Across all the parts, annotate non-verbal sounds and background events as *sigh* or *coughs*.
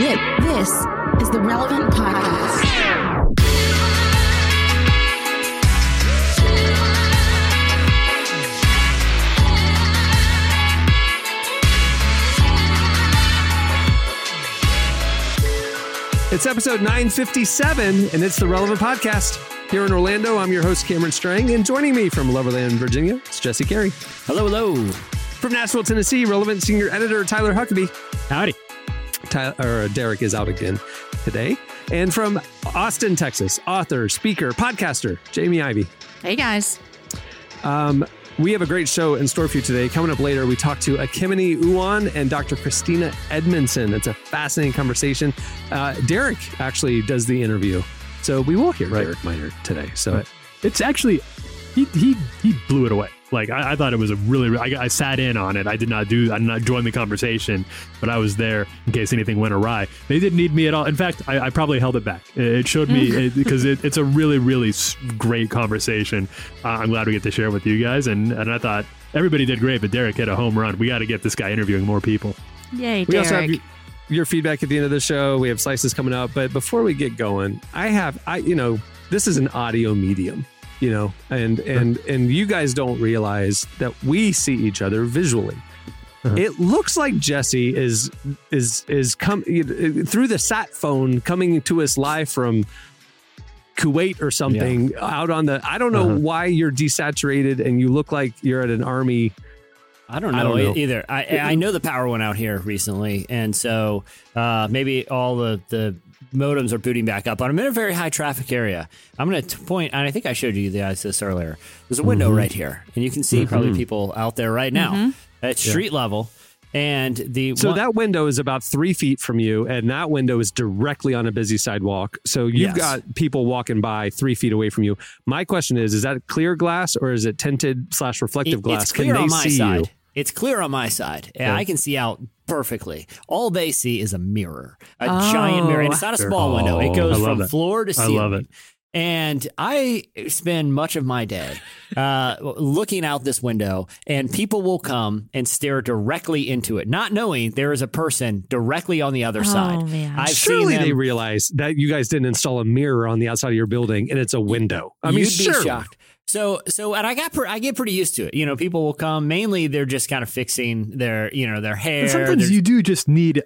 This, this is the Relevant Podcast. It's episode 957, and it's the Relevant Podcast. Here in Orlando, I'm your host, Cameron Strang, and joining me from Loverland, Virginia, it's Jesse Carey. Hello, hello. From Nashville, Tennessee, Relevant Senior Editor Tyler Huckabee. Howdy. Tyler, or Derek is out again today. And from Austin, Texas, author, speaker, podcaster, Jamie Ivey. Hey guys. Um, we have a great show in store for you today. Coming up later, we talk to Ekemini Uwan and Dr. Christina Edmondson. It's a fascinating conversation. Uh, Derek actually does the interview. So we will hear Right. Derek Minor today. So Right. It's actually he he he blew it away. Like I, I thought it was a really. I, I sat in on it. I did not do. I did not join the conversation, but I was there in case anything went awry. They didn't need me at all. In fact, I, I probably held it back. It showed me *laughs* because it, it's a really really great conversation. Uh, I'm glad we get to share it with you guys. And and I thought everybody did great, but Derek hit a home run. We got to get this guy interviewing more people. Yay, we also have Derek. your feedback at the end of the show. We have slices coming up. But before we get going, I have, I, you know, this is an audio medium. You know, and and and you guys don't realize that we see each other visually. Uh-huh. It looks like Jesse is is is come through the sat phone coming to us live from Kuwait or something out on the. I don't know Uh-huh. why you're desaturated and you look like you're at an army. I don't know, I don't know. either. I, I know the power went out here recently, and so uh, maybe all the, the modems are booting back up. I'm in a very high traffic area. I'm going to point, and I think I showed you guys this earlier. There's a window Mm-hmm. right here, and you can see probably people out there right now at street level. And the So one- that window is about three feet from you, and that window is directly on a busy sidewalk. So you've Yes. got people walking by three feet away from you. My question is: Is that clear glass or is it tinted slash reflective It- glass? It's clear Can they on my see side. you? It's clear on my side. And Yeah. I can see out perfectly. All they see is a mirror, a Oh. giant mirror. And it's not a small window. It goes from that. floor to ceiling. I ceiling. love it. And I spend much of my day uh, looking out this window, and people will come and stare directly into it, not knowing there is a person directly on the other Oh, side. man. I've Surely seen them. they realize that you guys didn't install a mirror on the outside of your building, and it's a window. I mean, You'd be surely. shocked. So, so, and I got, pre- I get pretty used to it. You know, people will come. Mainly, they're just kind of fixing their, you know, their hair. But sometimes their- you do just need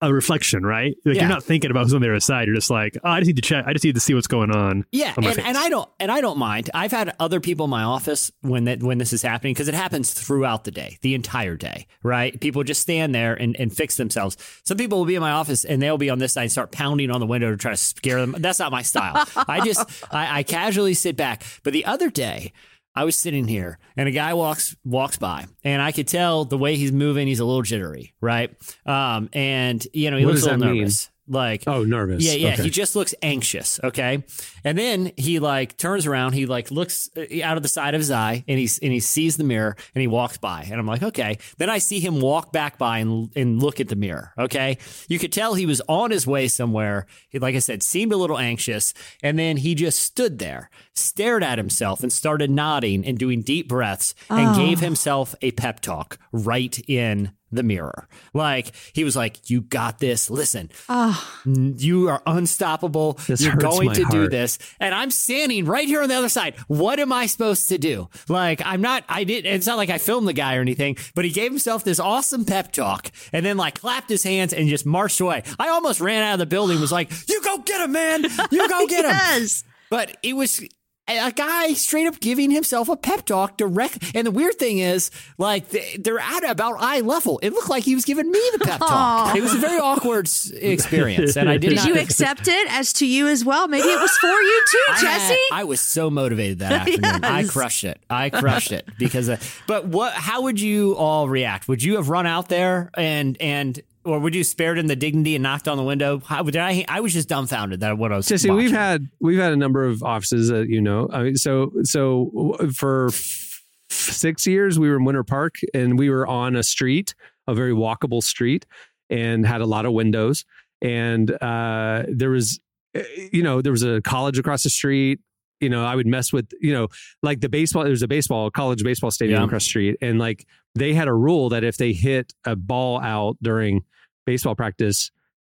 a reflection, right? Like Yeah. you're not thinking about who's on the other side. You're just like, oh, I just need to check. I just need to see what's going on. Yeah, on and, and I don't and I don't mind. I've had other people in my office when that when this is happening because it happens throughout the day, the entire day, right? People just stand there and, and fix themselves. Some people will be in my office and they'll be on this side and start pounding on the window to try to scare them. That's not my style. *laughs* I just I, I casually sit back. But the other day. I was sitting here and a guy walks walks by and I could tell the way he's moving he's a little jittery, right? Um, and you know he What looks a little nervous. mean? Nervous. Like Oh, nervous. yeah, yeah. Okay. He just looks anxious. Okay, and then he like turns around. He like looks uh, out of the side of his eye, and he's and he sees the mirror, and he walks by. And I'm like, okay. Then I see him walk back by and and look at the mirror. Okay, you could tell he was on his way somewhere. He, like I said, seemed a little anxious, and then he just stood there, stared at himself, and started nodding and doing deep breaths, and Oh. gave himself a pep talk right in the mirror. Like he was like, "You got this. Listen, Oh, you are unstoppable. You're going my to do this. And I'm standing right here on the other side. What am I supposed to do? Like, I'm not, I did, it's not like I filmed the guy or anything, but he gave himself this awesome pep talk and then like clapped his hands and just marched away. I almost ran out of the building, was like, you go get him, man. You go get him. *laughs* But it was a guy straight up giving himself a pep talk direct. And the weird thing is, like, they- they're at about eye level. It looked like he was giving me the pep talk. Aw. It was a very awkward experience. And I did, Did you accept it as to you as well? Maybe it was for you too, I had- Jesse. I was so motivated that afternoon. *laughs* I crushed it. I crushed it because. Of, but what? How would you all react? Would you have run out there and and or would you spared him the dignity and knocked on the window? How did I? I was just dumbfounded that what I was. Jesse, watching. we've had we've had a number of offices that you know. I mean, so so for f- six years we were in Winter Park and we were on a street, a very walkable street, and had a lot of windows. And uh, there was, eh, you know, there was a college across the street. You know, I would mess with, you know, like the baseball. There's a baseball college baseball stadium Yeah. across the street, and like they had a rule that if they hit a ball out during baseball practice,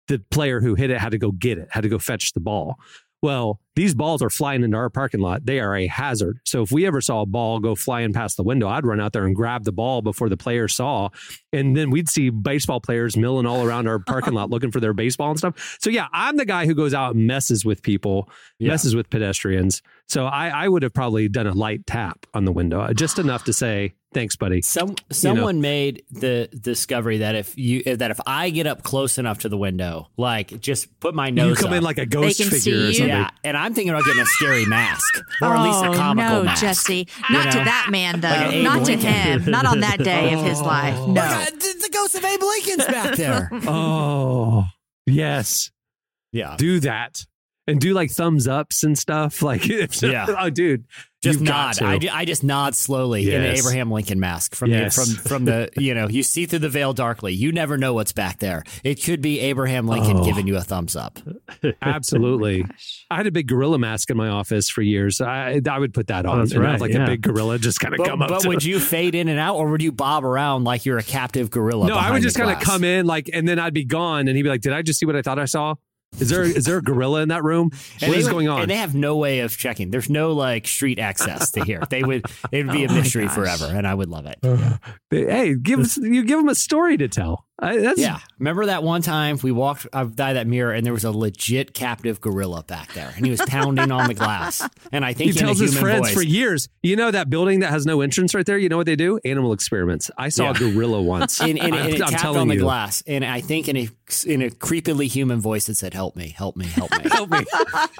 the player who hit it had to go get it, had to go fetch the ball. Well, these balls are flying into our parking lot. They are a hazard. So if we ever saw a ball go flying past the window, I'd run out there and grab the ball before the player saw. And then we'd see baseball players milling all around our parking *laughs* lot looking for their baseball and stuff. So yeah, I'm the guy who goes out and messes with people, Yeah. messes with pedestrians. So I, I would have probably done a light tap on the window, uh, just enough to say, thanks, buddy. Some someone made the discovery that if you eh, that if I get up close enough to the window, like just put my You nose come up, in like a ghost figure or something. yeah, and I'm thinking about getting a scary mask or at least a Oh, comical no, mask. Jesse. Not to that man, though. Like an Abe Not to Lincoln. him. Not on that day of his life. *laughs* No. God, the, the ghost of Abe Lincoln's back there. *laughs* Oh, yes. yeah, do that and do like thumbs ups and stuff. Like, *laughs* Yeah. oh, dude, just you've nod. got to. I, I just nod slowly in an Abraham Lincoln mask from Yes. the, from from the *laughs* you know you see through the veil darkly. You never know what's back there. It could be Abraham Lincoln Oh. giving you a thumbs up. *laughs* Absolutely. Oh I had a big gorilla mask in my office for years. I I would put that on that's and have right, like yeah. a big gorilla just kind of come up. but to would you fade in and out, or would you bob around like you're a captive gorilla? No, I would just kind of come in like, and then I'd be gone, and he'd be like, "Did I just see what I thought I saw? Is there is there a gorilla in that room? And What they is would- going on?" And they have no way of checking. There's no like street access to here. They would it would be *laughs* oh a mystery forever, and I would love it. Uh-huh. hey, give us you give them a story to tell. I, that's Yeah, remember that one time we walked by that mirror, and there was a legit captive gorilla back there, and he was pounding on the glass. And I think He tells his friends voice, for years. You know that building that has no entrance right there. You know what they do? Animal experiments. I saw a gorilla once. *laughs* and, and, and it I'm tapped on the you. glass, and I think in a in a creepily human voice it said, "Help me, help me, help me, *laughs* help me."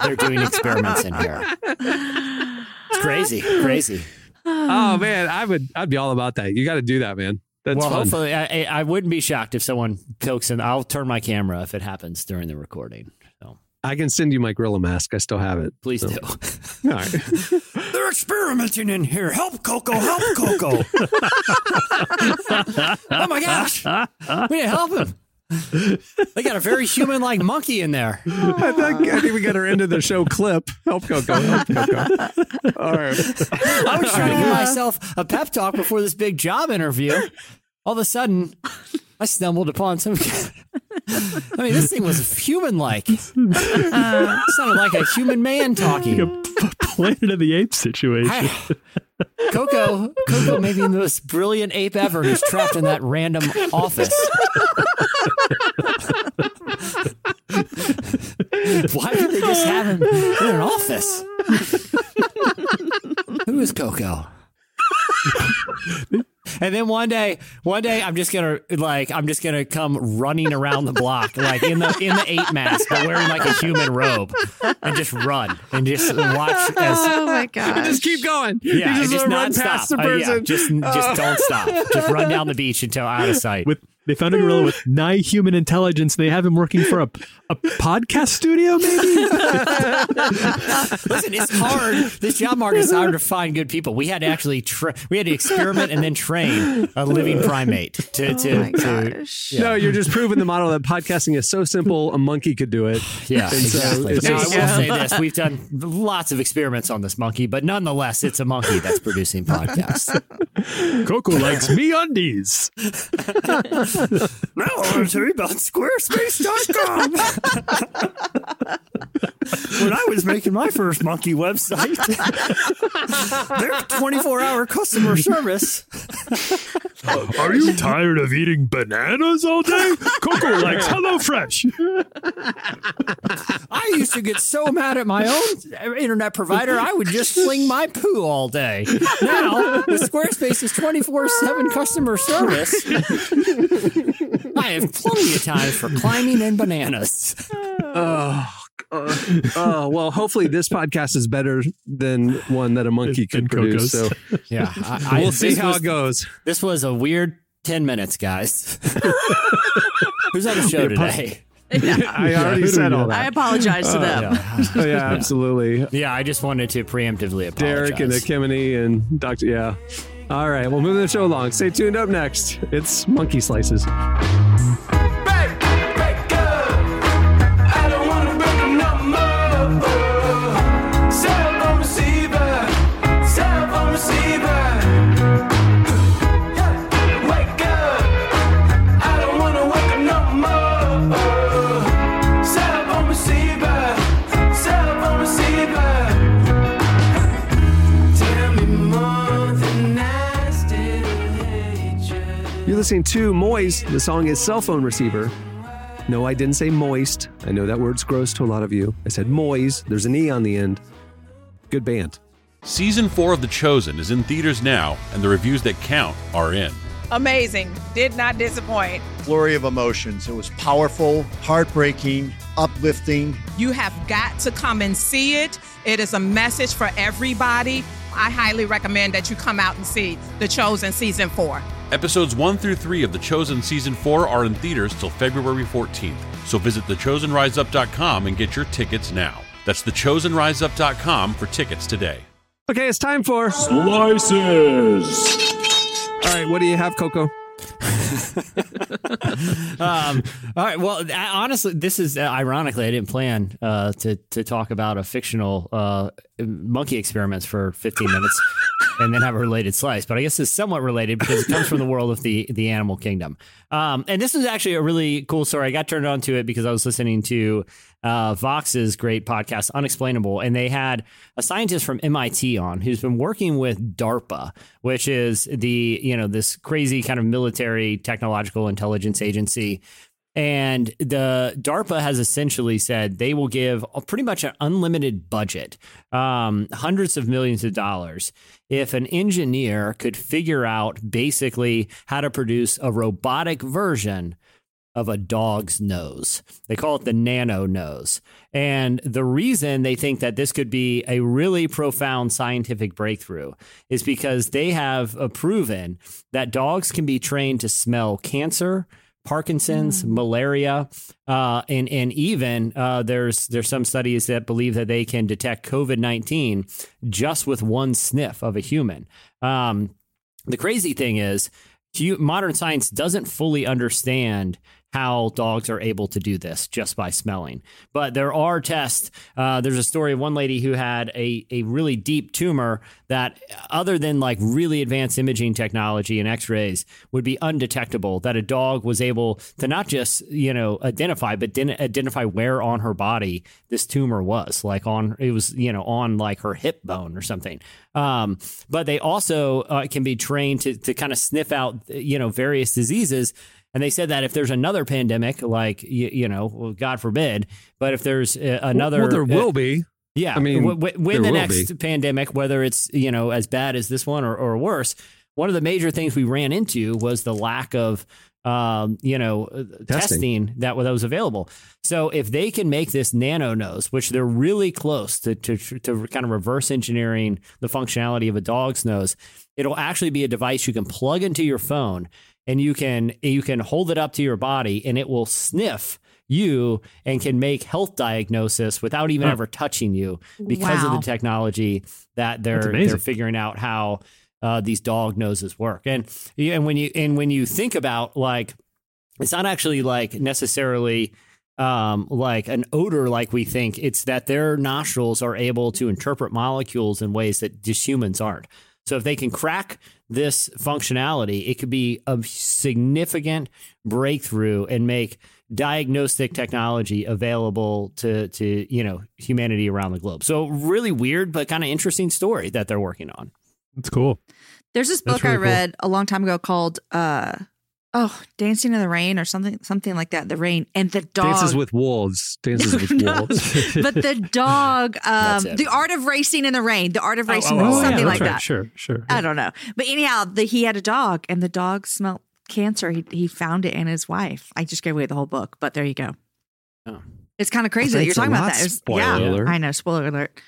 They're doing experiments in here. It's crazy, crazy. Oh man, I would. I'd be all about that. You got to do that, man. That's well, fun. hopefully, I, I I wouldn't be shocked if someone pokes in. I'll turn my camera if it happens during the recording. So I can send you my gorilla mask. I still have it. please So- do. *laughs* *laughs* All right. *laughs* They're experimenting in here. Help, Coco! Help, Coco! oh my gosh, we need to help him. They got a very human-like monkey in there. I think I think we got end of the show clip. Help Coco. Help Coco. All right. I was trying to give myself a pep talk before this big job interview. All of a sudden, I stumbled upon some. I mean, this thing was human-like. It *laughs* sounded like a human man talking. a p- Planet of the Apes situation. Hi. Coco, Coco may be the most brilliant ape ever who's trapped in that random office. Why did they just have him in an office? Who is Coco? And then one day, one day, I'm just gonna like, I'm just gonna come running around the block, like in the in the ape mask, but wearing like a human robe, and just run and just watch as Oh my gosh. Just keep going. yeah, you just, just wanna run past the Uh, yeah, person. just just don't stop. Just run down the beach until out of sight. With they found a gorilla with nigh human intelligence. and They have him working for a a podcast studio, maybe. Listen, it's hard. This job market is hard to find good people. We had to actually tra- we had to experiment and then train a living *laughs* primate to oh to, Oh my to gosh. No, you're just proving the model that podcasting is so simple a monkey could do it. *sighs* yeah, And so exactly. it's now I will say this: we've done lots of experiments on this monkey, but nonetheless, it's a monkey that's producing podcasts. *laughs* Coco likes me undies. now I want to tell you about Squarespace.com. when I was making my first monkey website, *laughs* their 24 hour customer service. *laughs* Are you tired of eating bananas all day? Coco *laughs* likes HelloFresh. *laughs* I used to get so mad at my own internet provider, I would just fling my poo all day. Now, with Squarespace's 24 7 customer service, I have plenty of time for climbing and bananas. Oh, uh, oh, well, hopefully this podcast is better than one that a monkey Than could produce. So Yeah, I, *laughs* we'll see how was- it goes. This was a weird 10 minutes, guys. *laughs* Who's on the show today? *laughs* I already said all that. I apologize to them. Oh, yeah, absolutely. Yeah, I just wanted to preemptively apologize. Derek and Ekemini and Dr. Yeah. All right, well, moving the show along. Stay tuned up next. It's Monkey Slices. Listening to Moist. The song is Cell Phone Receiver. No, I didn't say moist. I know that word's gross to a lot of you. I said moist. There's an E on the end. Good band. Season 4 of The Chosen is in theaters now, and the reviews that count are in. Amazing. Did not disappoint. flurry of emotions. It was powerful, heartbreaking, uplifting. You have got to come and see it. It is a message for everybody. I highly recommend that you come out and see The Chosen Season 4. Episodes 1 through 3 of The Chosen Season 4 are in theaters till February 14th, so visit thechosenriseup.com and get your tickets now. That's thechosenriseup.com for tickets today. Okay, it's time for. Slices. All right, what do you have, Coco? *laughs* um, all right. Well, I, honestly, this is uh, ironically, I didn't plan uh, to to talk about a fictional uh, monkey experiments for 15 minutes *laughs* and then have a related slice. But I guess it's somewhat related because it comes from the world of the the animal kingdom. Um, and this is actually a really cool story. I got turned on to it because I was listening to uh, Vox's great podcast, Unexplainable, and they had a scientist from MIT on who's been working with DARPA, which is the you know this crazy kind of military technological intelligence agency. And the DARPA has essentially said they will give pretty much an unlimited budget, um, hundreds of millions of dollars, if an engineer could figure out basically how to produce a robotic version of a dog's nose. They call it the nano nose. And the reason they think that this could be a really profound scientific breakthrough is because they have proven that dogs can be trained to smell cancer. Parkinson's, malaria, uh, and and even uh, there's there's some studies that believe that they can detect COVID nineteen just with one sniff of a human. Um, the crazy thing is, modern science doesn't fully understand how dogs are able to do this just by smelling. But there are tests. Uh, there's a story of one lady who had a, a really deep tumor that, other than like really advanced imaging technology and x rays, would be undetectable. That a dog was able to not just, you know, identify, but didn't identify where on her body this tumor was. Like on, it was, you know, on like her hip bone or something. Um, but they also uh, can be trained to, to kind of sniff out, you know, various diseases. And they said that if there's another pandemic, like you, you know, well, God forbid, but if there's uh, another, Well, there uh, will be. yeah, I mean, w- w- when the next pandemic, whether it's you know as bad as this one or, or worse, one of the major things we ran into was the lack of um, you know uh, testing, that that was available. So if they can make this nano nose, which they're really close to, to to kind of reverse engineering the functionality of a dog's nose, it'll actually be a device you can plug into your phone and you can you can hold it up to your body and it will sniff you and can make health diagnosis without even Huh. ever touching you because of the technology that they're they're figuring out how uh, these dog noses work. And and when you and when you think about like it's not actually like necessarily um, like an odor like we think. It's that their nostrils are able to interpret molecules in ways that just humans aren't. So if they can crack this functionality, it could be a significant breakthrough and make diagnostic technology available to to you know humanity around the globe. So really weird but kind of interesting story that they're working on. It's cool. There's this That's book I really cool. read a long time ago called uh oh, Dancing in the Rain or something something like that. The rain and the dog Dances with wolves. Dances *laughs* with No. wolves. *laughs* but the dog *laughs* um the art of racing in the rain. The art of racing oh, oh, something yeah, like right. that. Sure, sure. I don't know. But anyhow, the, he had a dog and the dog smelled cancer. He he found it in his wife. I just gave away the whole book, but there you go. Oh. It's kind of crazy that you're talking about that. Was- spoiler yeah, alert. I know. Spoiler alert.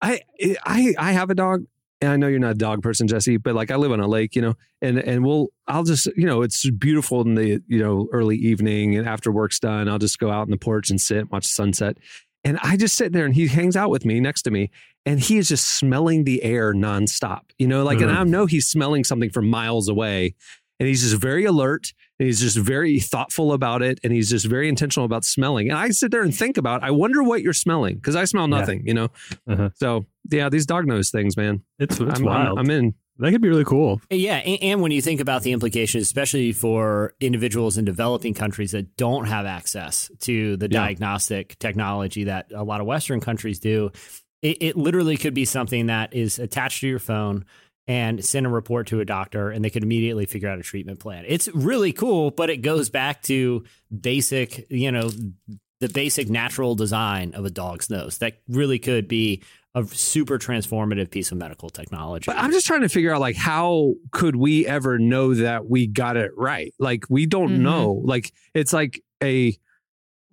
I I I have a dog, and I know you're not a dog person, Jesse, but like I live on a lake, you know, and and we'll I'll just you know it's beautiful in the you know early evening and after work's done, I'll just go out on the porch and sit, and watch the sunset, and I just sit there and he hangs out with me next to me, and he is just smelling the air nonstop, you know, like and Mhm. I know he's smelling something from miles away, and he's just very alert. And he's just very thoughtful about it, and he's just very intentional about smelling. And I sit there and think about, I wonder what you're smelling because I smell Yeah. nothing, you know. Uh-huh. So yeah, these dog nose things, man. It's it's I'm, I'm- wild. I'm, in. that could be really cool. Yeah, and, and when you think about the implications, especially for individuals in developing countries that don't have access to the Yeah. diagnostic technology that a lot of Western countries do, it, it literally could be something that is attached to your phone. and send a report to a doctor and they could immediately figure out a treatment plan. It's really cool, but it goes back to basic, you know, the basic natural design of a dog's nose. That really could be a super transformative piece of medical technology. But I'm just trying to figure out like how could we ever know that we got it right? Like we don't Mhm. know. Like it's like a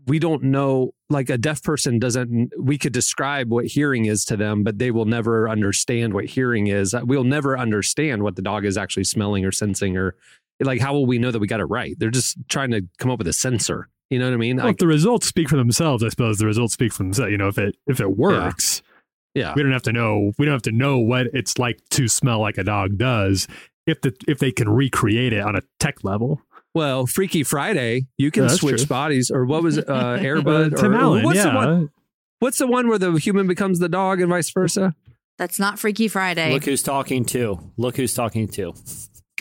we don't know like a deaf person doesn't we could describe what hearing is to them but they will never understand what hearing is we'll never understand what the dog is actually smelling or sensing or like how will we know that we got it right they're just trying to come up with a sensor you know what i mean Well, like if the results speak for themselves, I suppose the results speak for themselves. You know, if it if it works, yeah we don't have to know. We don't have to know what it's like to smell like a dog does. If the if they can recreate it on a tech level, well freaky friday you can Yeah, switch true. bodies or what was it uh *laughs* airbud Uh, Tim or, Allen, what's the yeah. one what's the one where the human becomes the dog and vice versa That's not Freaky Friday. Look who's talking to. Look who's talking to.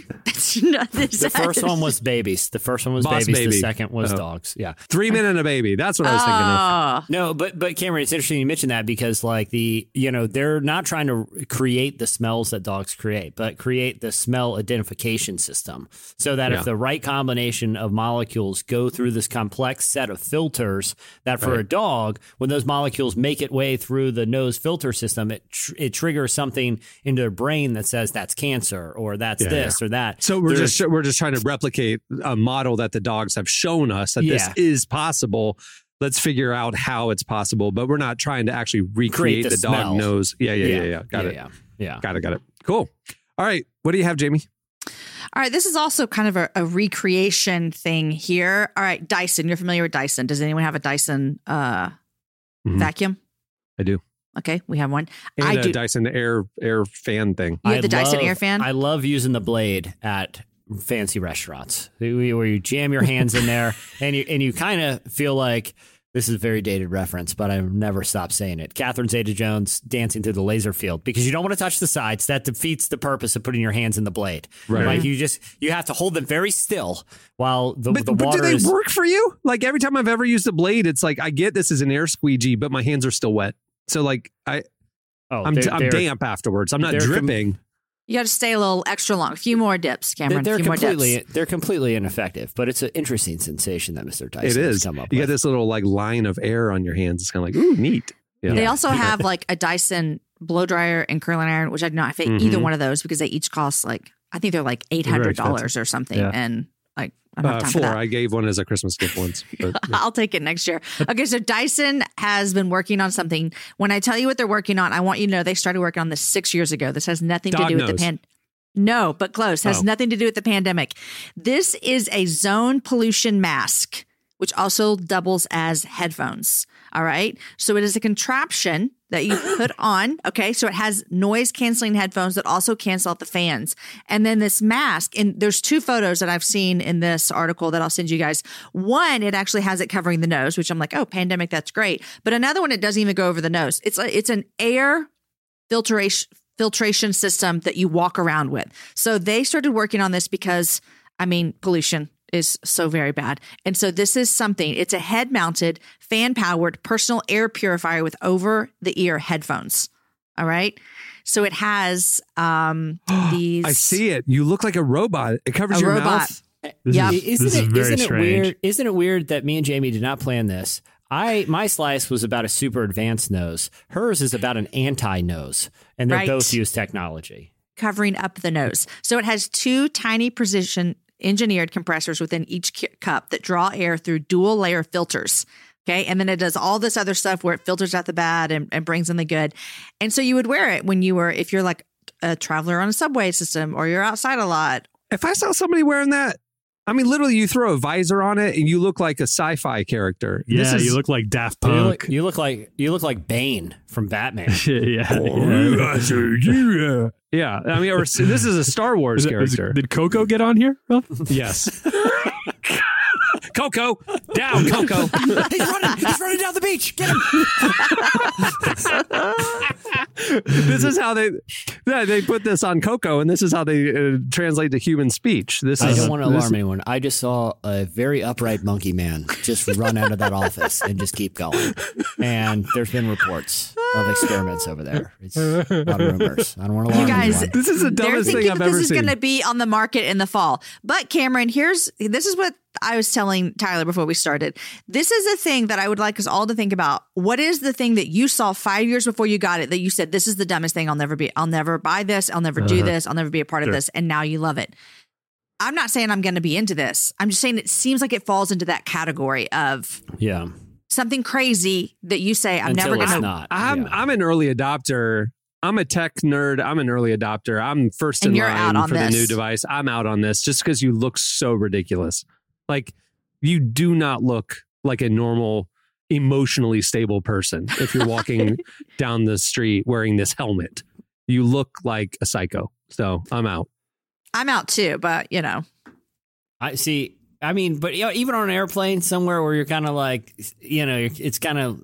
*laughs* That's not this. The first one was babies. The first one was Boss babies. The second was Oh. dogs. Yeah. three men and a baby that's what i was thinking of Oh. No, but but Cameron, it's interesting you mentioned that because like the you know they're not trying to create the smells that dogs create, but create the smell identification system so that Yeah. if the right combination of molecules go through this complex set of filters, that for Right. a dog, when those molecules make it way through the nose filter system, it tr- it triggers something into their brain that says that's cancer or that's Yeah, this or that. So we're There's- just we're just trying to replicate a model that the dogs have shown us that this is possible. Let's figure out how it's possible, but we're not trying to actually recreate the the, dog smell. nose. Yeah, yeah, yeah, yeah. Got yeah, it. Yeah, yeah. Got it. Got it. Cool. All right. What do you have, Jamie? All right, this is also kind of a, a recreation thing here. All right, Dyson. You're familiar with Dyson. Does anyone have a Dyson uh, Mhm. vacuum? I do. Okay, we have one. And I a do. Dyson air air fan thing. You have I the Dyson love- Air fan? I love using the blade at fancy restaurants where you jam your hands in there *laughs* and you and you kind of feel like this is a very dated reference, but I've never stopped saying it. Catherine Zeta Jones dancing through the laser field because you don't want to touch the sides. That defeats the purpose of putting your hands in the blade. Right. Like you just you have to hold them very still while the, But, the but water do they is work for you? Like every time I've ever used a blade, it's like I get this is an air squeegee, but my hands are still wet. So like I oh, I'm, they're- I'm damp afterwards. I'm not they're com- dripping. You got to stay a little extra long. A few more dips, They're, Cameron. they're a few more completely dips. they're completely ineffective, but it's an interesting sensation that Mr. Dyson it has come up You with. got this little like line of air on your hands. It's kind of like ooh, neat. Yeah. They also have like a Dyson blow dryer and curling iron, which I do not fit Mhm. either one of those because they each cost like I think they're like eight hundred dollars or something, Yeah. and like I Uh, four. I gave one as a Christmas gift once. *laughs* But, yeah. I'll take it next year. Okay, so Dyson has been working on something. When I tell you what they're working on, I want you to know they started working on this six years ago. This has nothing to Dog do with the nose. pan. No, but close. Has Oh. nothing to do with the pandemic. This is a zone pollution mask, which also doubles as headphones. All right. So it is a contraption that you *coughs* put on. Okay. So it has noise canceling headphones that also cancel out the fans. And then this mask, and there's two photos that I've seen in this article that I'll send you guys. One, it actually has it covering the nose, which I'm like, oh, pandemic, that's great. But another one, it doesn't even go over the nose. It's a, it's an air filtration filtration system that you walk around with. So they started working on this because I mean pollution is so very bad. And so this is something, it's a head mounted, fan powered personal air purifier with over the ear headphones. All right. So it has um *gasps* these I see it. You look like a robot. It covers A your robot. mouth. This Yeah. is, Isn't this it, is very isn't it weird? Isn't it weird that me and Jamie did not plan this? I my slice was about a super advanced nose. Hers is about an anti nose, and they Right. both use technology. covering up the nose. So it has two tiny precision engineered compressors within each cup that draw air through dual layer filters. Okay. And then it does all this other stuff where it filters out the bad and, and brings in the good. And so you would wear it when you were, if you're like a traveler on a subway system or you're outside a lot. If I saw somebody wearing that, I mean, literally, you throw a visor on it and you look like a sci-fi character. Yeah, This is, you look like Daft You look, Punk. you look like you look like Bane from Batman. *laughs* yeah, Oh, *laughs* yeah. yeah. I mean, or this is a Star Wars Is it- is character. did Coco get on here? Yes. *laughs* Coco, down, Coco. *laughs* he's running. He's running down the beach. Get him. *laughs* this is how they yeah, they put this on Coco, and this is how they uh, translate to human speech. This I is don't want to alarm anyone. I just saw a very upright monkey man just run out of that office and just keep going. And there's been reports of experiments over there. It's a lot of rumors. I don't want to alarm You guys, anyone. This is the dumbest thing I've that this is going to be on the market in the fall. But Cameron, here's this is what I was telling Tyler before we started. This is a thing that I would like us all to think about. What is the thing that you saw five years before you got it that you said this is the dumbest thing? I'll never be. I'll never buy this. I'll never do Uh-huh. this. I'll never be a part of this. And now you love it. I'm not saying I'm going to be into this. I'm just saying it seems like it falls into that category of Yeah. something crazy that you say I'm Until never going to. not. I'm Yeah. I'm an early adopter. I'm a tech nerd. I'm an early adopter. I'm first And in line out on for the new device. I'm out on this just because you look so ridiculous. Like you do not look like a normal, emotionally stable person if you're walking *laughs* down the street wearing this helmet. You look like a psycho. So I'm out. I'm out too, but you know, I see. I mean, but you know, even on an airplane somewhere where you're kind of like, you know, it's kind of.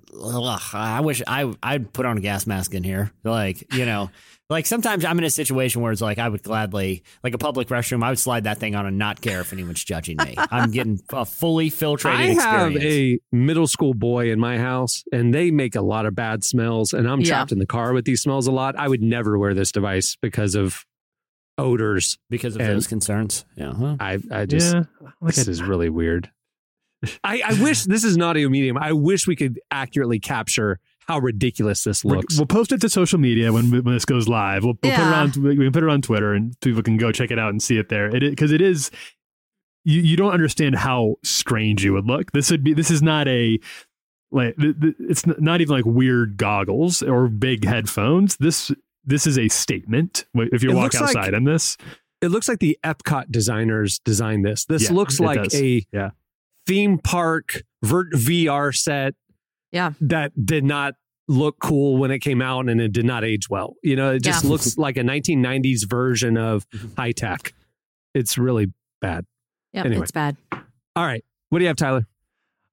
I wish I I'd put on a gas mask in here, like you know. Like sometimes I'm in a situation where it's like I would gladly, like a public restroom, I would slide that thing on and not care if anyone's judging me. *laughs* I'm getting a fully filtrated I have experience. a middle school boy in my house, and they make a lot of bad smells. And I'm Yeah. trapped in the car with these smells a lot. I would never wear this device because of odors. because of and- those concerns. Yeah. Huh? I I just yeah, this is really weird. *laughs* I, I wish this is an audio medium. I wish we could accurately capture how ridiculous this We're- looks. We'll post it to social media when when this goes live. We'll, we'll Yeah. put it on we can put it on Twitter and people can go check it out and see it there. It because it is you, you don't understand how strange you would look. This would be this is not a like th- th- it's not even like weird goggles or big headphones. This this is a statement. If you It walk looks like- outside in this, it looks like the Epcot designers designed this. This Yeah, looks like does. a Yeah. theme park vert VR set. Yeah. that did not look cool when it came out, and it did not age well. You know, it just Yeah. looks like a 1990s version of high tech. It's really bad. yeah, Anyway. it's bad. All right, what do you have, Tyler?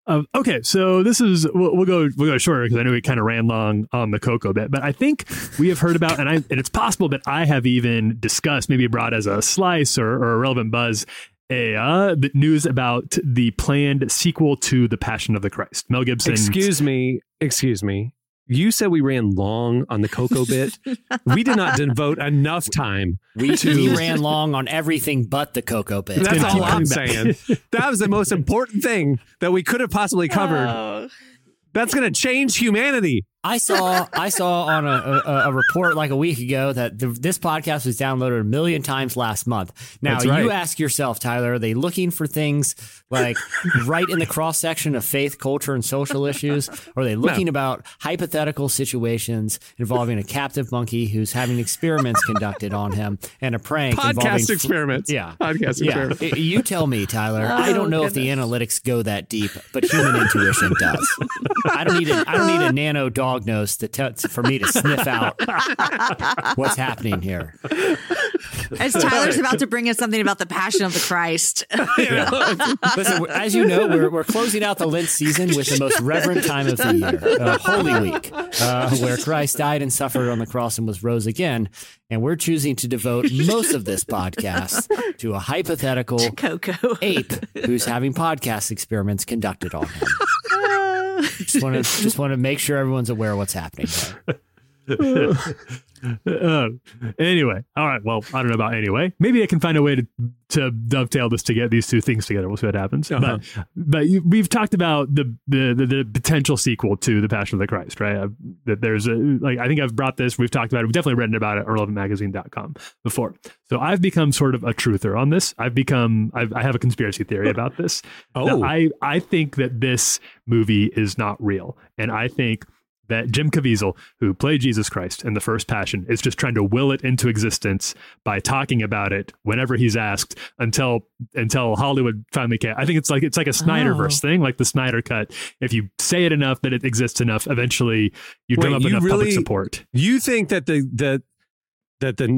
Um, okay, so this is we'll, we'll go we'll go shorter because I know we kind of ran long on the Coco bit, but I think we have heard about and I and it's possible that I have even discussed, maybe brought as a slice or, or a relevant buzz, a uh, the news about the planned sequel to the Passion of the Christ. Mel Gibson. Excuse me. Excuse me. You said we ran long on the Coco bit. we did not devote enough time. We, to- we ran long on everything but the Coco bit. That's gonna all keep I'm *laughs* saying. That was the most important thing that we could have possibly covered. That's going to change humanity. I saw I saw on a, a, a report like a week ago that the, this podcast was downloaded a million times last month. Now right. you ask yourself, Tyler, are they looking for things like right in the cross section of faith, culture, and social issues? Or are they looking about hypothetical situations involving a captive monkey who's having experiments conducted on him and a prank Podcast fr- experiments. Yeah. Podcast Yeah, experiments. You tell me, Tyler. I oh, don't know if the analytics go that deep, but human intuition does. I don't need a, I don't need a nano dog nose to tell for me to sniff out what's happening here. As Tyler's about to bring us something about the Passion of the Christ. *laughs* Listen, as you know, we're, we're closing out the Lent season with the most reverent time of the year, uh, Holy Week, uh, where Christ died and suffered on the cross and was rose again. And we're choosing to devote most of this podcast to a hypothetical Coco. ape who's having podcast experiments conducted on him. Just want to *laughs* just want to make sure everyone's aware of what's happening. *laughs* Uh, *laughs* anyway, all right. Well, I don't know about anyway. Maybe I can find a way to to dovetail this to get these two things together. We'll see what happens. Uh-huh. But but you, we've talked about the, the the the potential sequel to the Passion of the Christ, right? Uh, that there's a like I think I've brought this. We've talked about it. We've definitely written about it at relevantmagazine.com before. So I've become sort of a truther on this. I've become I've, I have a conspiracy theory about this. *laughs* Oh. That I I think that this movie is not real, and I think that Jim Caviezel, who played Jesus Christ in the first Passion, is just trying to will it into existence by talking about it whenever he's asked until until Hollywood finally can. I think it's like it's like a Snyderverse oh. thing, like the Snyder cut. If you say it enough that it exists enough, eventually you drum up you enough really- public support. You think that the the that the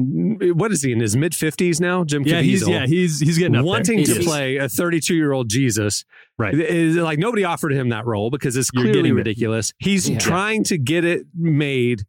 what is he in his mid fifties now? Jim Yeah, he's yeah he's he's getting up wanting to play a 32 year old Jesus. Right. Is like nobody offered him that role because it's clearly getting it. ridiculous. He's Yeah. trying to get it made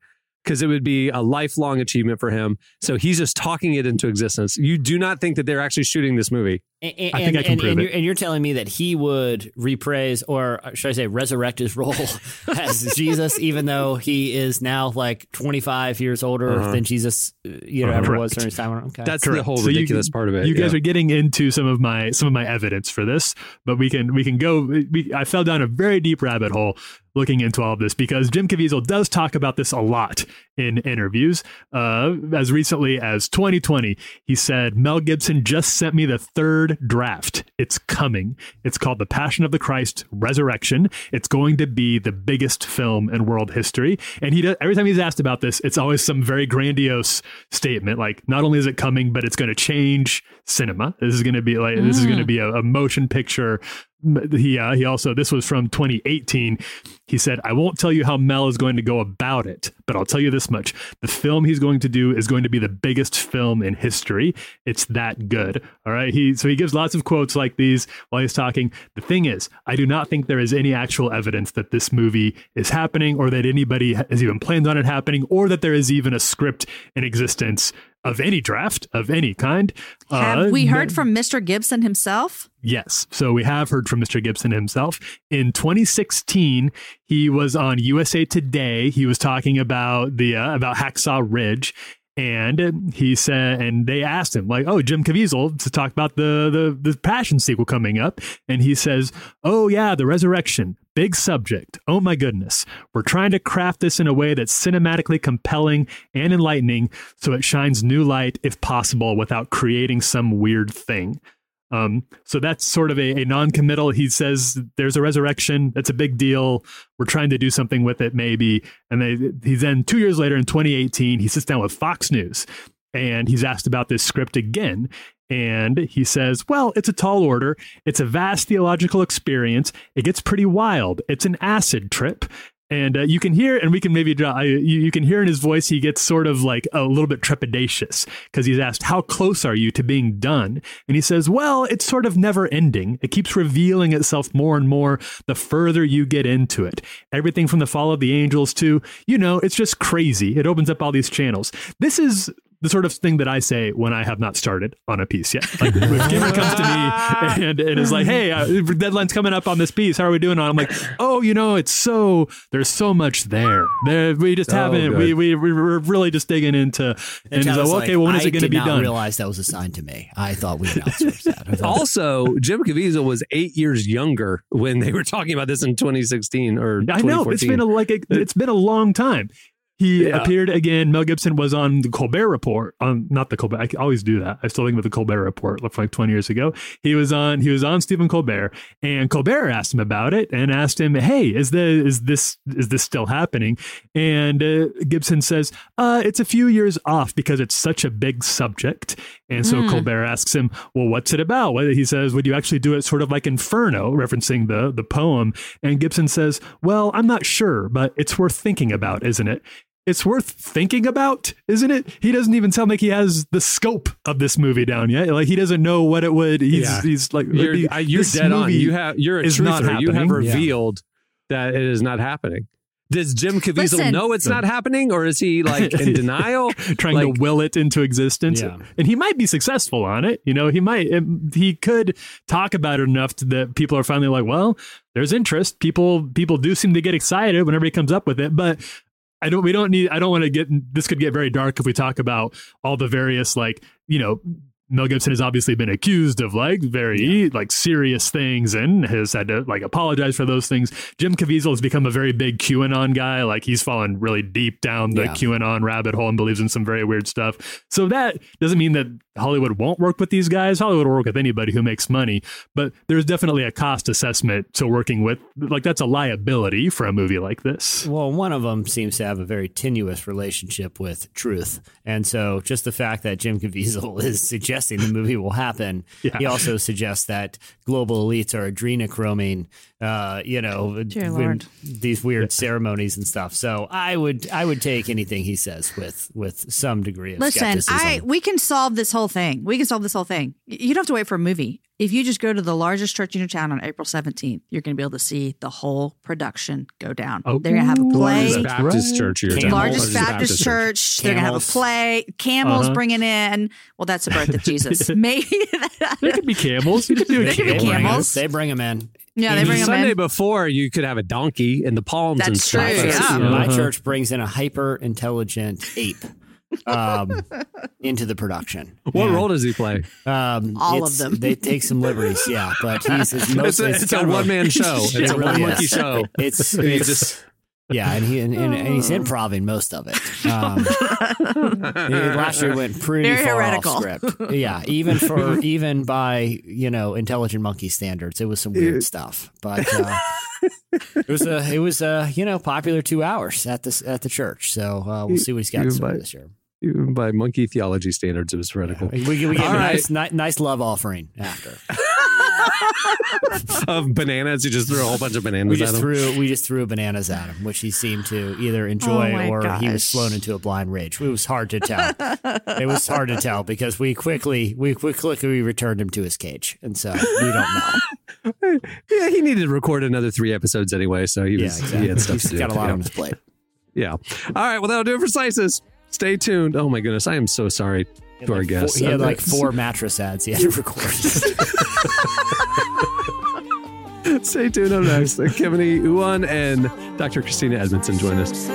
because it would be a lifelong achievement for him. So he's just talking it into existence. You do not think that they're actually shooting this movie. And, I think I can and, prove and it. You're, and you're telling me that he would reprise, or should I say, resurrect his role *laughs* as *laughs* Jesus, even though he is now like 25 years older Uh-huh. than Jesus, uh, you know, Uh-huh. ever Correct. was during his time. Okay. That's the whole So you- ridiculous part of it. You guys yeah. are getting into some of my some of my evidence for this, but we can we can go. We, I fell down a very deep rabbit hole looking into all of this because Jim Caviezel does talk about this a lot in interviews. Uh, as recently as 2020, he said Mel Gibson just sent me the third draft. It's coming. It's called The Passion of the Christ Resurrection. It's going to be the biggest film in world history. And he does, every time he's asked about this, it's always some very grandiose statement like not only is it coming, but it's going to change cinema. This is going to be like this is going to be a, a motion picture. He uh, he also this was from 2018. He said, "I won't tell you how Mel is going to go about it, but I'll tell you this much: the film he's going to do is going to be the biggest film in history. It's that good." All right. He so he gives lots of quotes like these while he's talking. The thing is, I do not think there is any actual evidence that this movie is happening, or that anybody has even planned on it happening, or that there is even a script in existence of any draft of any kind. Have Uh, we heard from Mr. Gibson himself? Yes. So we have heard from Mr. Gibson himself. In 2016, he was on USA Today. He was talking about the uh, about Hacksaw Ridge. And he said, and they asked him, like, "Oh, Jim Caviezel to talk about the the the Passion sequel coming up," and he says, "Oh yeah, the resurrection, big subject. Oh my goodness, we're trying to craft this in a way that's cinematically compelling and enlightening, so it shines new light, if possible, without creating some weird thing." Um, so that's sort of a, a non-committal. He says there's a resurrection. That's a big deal. We're trying to do something with it, maybe. And they, he then two years later in 2018, he sits down with Fox News and he's asked about this script again. And he says, Well, it's a tall order. It's a vast theological experience. It gets pretty wild. It's an acid trip. And uh, you can hear, and we can maybe draw, you, you can hear in his voice, he gets sort of like a little bit trepidatious because he's asked, How close are you to being done? And he says, Well, it's sort of never ending. It keeps revealing itself more and more the further you get into it. Everything from the fall of the angels to, you know, it's just crazy. It opens up all these channels. This is the sort of thing that I say when I have not started on a piece yet. Like if Gamer comes to me *laughs* and, and is like, "Hey, uh, deadline's coming up on this piece. How are we doing?" on? I'm like, "Oh, you know, it's so there's so much there. There, we just Oh, haven't. good. We we we're really just digging into." And he's like, Travis, well, "Okay, well, when is I it going to be not done?" realized that was assigned to me. I thought we had outsourced that. Also, Jim Caviezel was eight years younger when they were talking about this in 2016 or I know it's been a, like a, it's been a long time. He Yeah. appeared again. Mel Gibson was on the Colbert Report. On not the Colbert. I always do that. I still think about the Colbert Report. Looked like twenty years ago. He was on. He was on Stephen Colbert, and Colbert asked him about it and asked him, "Hey, is the is this is this still happening?" And uh, Gibson says, uh, "It's a few years off because it's such a big subject." And so Colbert asks him, "Well, what's it about?" Well, He says, "Would you actually do it sort of like Inferno, referencing the the poem?" And Gibson says, "Well, I'm not sure, but it's worth thinking about, isn't it?" It's worth thinking about, isn't it? He doesn't even sound like he has the scope of this movie down yet. Like he doesn't know what it would. He's, Yeah. he's like, You're, the- uh, you're dead on. You have you're a truther. You have happening. Yeah. revealed that it is not happening. Does Jim Caviezel Listen. know it's not happening, or is he like in *laughs* denial? trying Like- to will it into existence. Yeah. And he might be successful on it. You know, he might, um, he could talk about it enough to, that people are finally like, well, there's interest. People, people do seem to get excited whenever he comes up with it. But I don't, we don't need, I don't want to get, this could get very dark if we talk about all the various, like, you know, Mel Gibson has obviously been accused of like very like serious things and has had to like apologize for those things. Jim Caviezel has become a very big QAnon guy. Like he's fallen really deep down the Yeah. QAnon rabbit hole and believes in some very weird stuff. So that doesn't mean that Hollywood won't work with these guys. Hollywood will work with anybody who makes money, but there's definitely a cost assessment to working with. Like that's a liability for a movie like this. Well, one of them seems to have a very tenuous relationship with truth, and so just the fact that Jim Caviezel *laughs* is suggesting the movie will happen, Yeah. he also suggests that global elites are adrenochroming, uh, you know, when- these weird ceremonies and stuff. So I would, I would take anything he says with with some degree of Listen, skepticism. I we can solve this whole thing. We can solve this whole thing. You don't have to wait for a movie. If you just go to the largest church in your town on April 17th, you're going to be able to see the whole production go down. Oh. They're going to have a play. Largest Baptist right. church of your town. largest Baptist, church. They're going to have a play. Camels Uh-huh. bringing in. Well, that's the birth of Jesus. *laughs* Maybe. There could be camels. You just do a *laughs* they, could be they camel. bring 'em- camels. They bring them in. yeah, they The bring them in. Sunday in. before, you could have a donkey and the palms and That's stuff. My true, yeah. my Uh-huh. church brings in a hyper intelligent ape um, *laughs* into the production. What And, role does he play? Um, All of them. They take some liberties, yeah, but he's it's, *laughs* It's mostly a, it's a one man *laughs* show. It's It a really one monkey show. It's, And he it's just yeah, and he and, and, and he's improving most of it. Um, last year went pretty Very far heretical. off script. Yeah, even for even by you know intelligent monkey standards, it was some weird stuff. But uh, it was a it was a you know popular two hours at this at the church. So uh, we'll see what he's got You- to you this year. Even by monkey theology standards, it was heretical. We, we gave him All a right. nice, ni- nice love offering after. *laughs* of bananas, you just threw a whole bunch of bananas We just at him. threw we just threw bananas at him, which he seemed to either enjoy Oh my or he was gosh. flown into a blind rage. It was hard to tell. *laughs* it was hard to tell because we quickly we quickly returned him to his cage, and so we don't know. *laughs* yeah, he needed to record another three episodes anyway, so he Yeah, exactly. he had stuff He's to do. got a lot yeah. on his plate. Yeah. All right. Well, that'll do it for Slices. Stay tuned. Oh my goodness, I am so sorry to our Like, guests. four, he had like four mattress ads he had to record. *laughs* Stay tuned. Up next, Kevin Uwan and Dr. Christina Edmondson join us.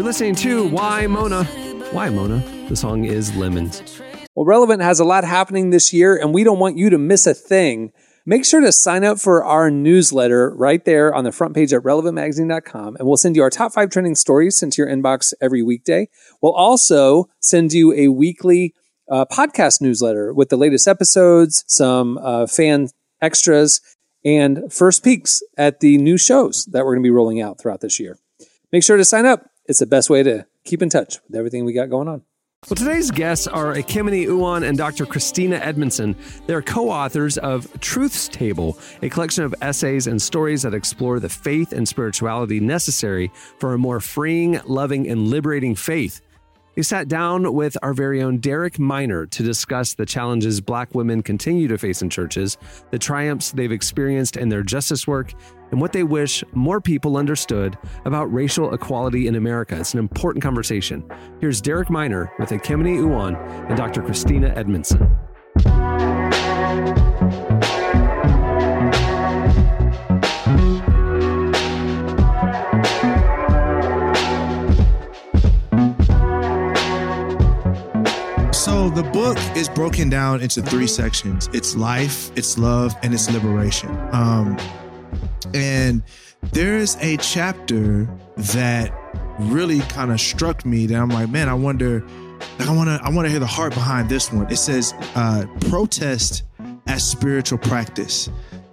You're listening to Why Mona. Why Mona? The song is Lemons. Well, Relevant has a lot happening this year, and we don't want you to miss a thing. Make sure to sign up for our newsletter right there on the front page at relevantmagazine.com, and we'll send you our top five trending stories sent to your inbox every weekday. We'll also send you a weekly uh, podcast newsletter with the latest episodes, some uh, fan extras, and first peeks at the new shows that we're going to be rolling out throughout this year. Make sure to sign up. It's the best way to keep in touch with everything we got going on. Well, today's guests are Ekemini Uwan and Dr. Christina Edmondson. They're co authors of Truth's Table, a collection of essays and stories that explore the faith and spirituality necessary for a more freeing, loving, and liberating faith. They sat down with our very own Derek Minor to discuss the challenges Black women continue to face in churches, the triumphs they've experienced in their justice work, and what they wish more people understood about racial equality in America. It's an important conversation. Here's Derek Minor with Ekemini Uwan and Dr. Christina Edmondson. So the book is broken down into three sections. It's life, it's love, and it's liberation. Um, and there is a chapter that really kind of struck me that I'm like, man, I wonder, like, I want to, I want to hear the heart behind this one. It says, uh, protest as spiritual practice.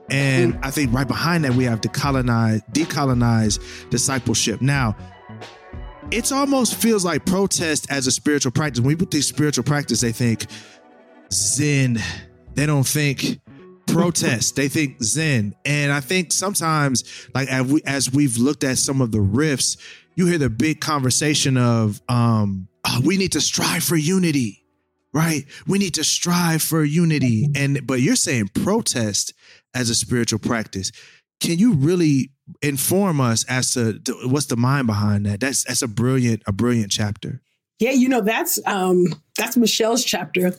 And I think right behind that we have decolonize, decolonize discipleship. Now, it's almost feels like protest as a spiritual practice. When people think spiritual practice, they think Zen. They don't think protest. they think Zen. And I think sometimes, like as, we, as we've looked at some of the riffs, you hear the big conversation of um, "Oh, we need to strive for unity, right? We need to strive for unity. And but you're saying protest as a spiritual practice. Can you really inform us as to th- what's the mind behind that? That's that's a brilliant a brilliant chapter. Yeah, you know that's um that's Michelle's chapter.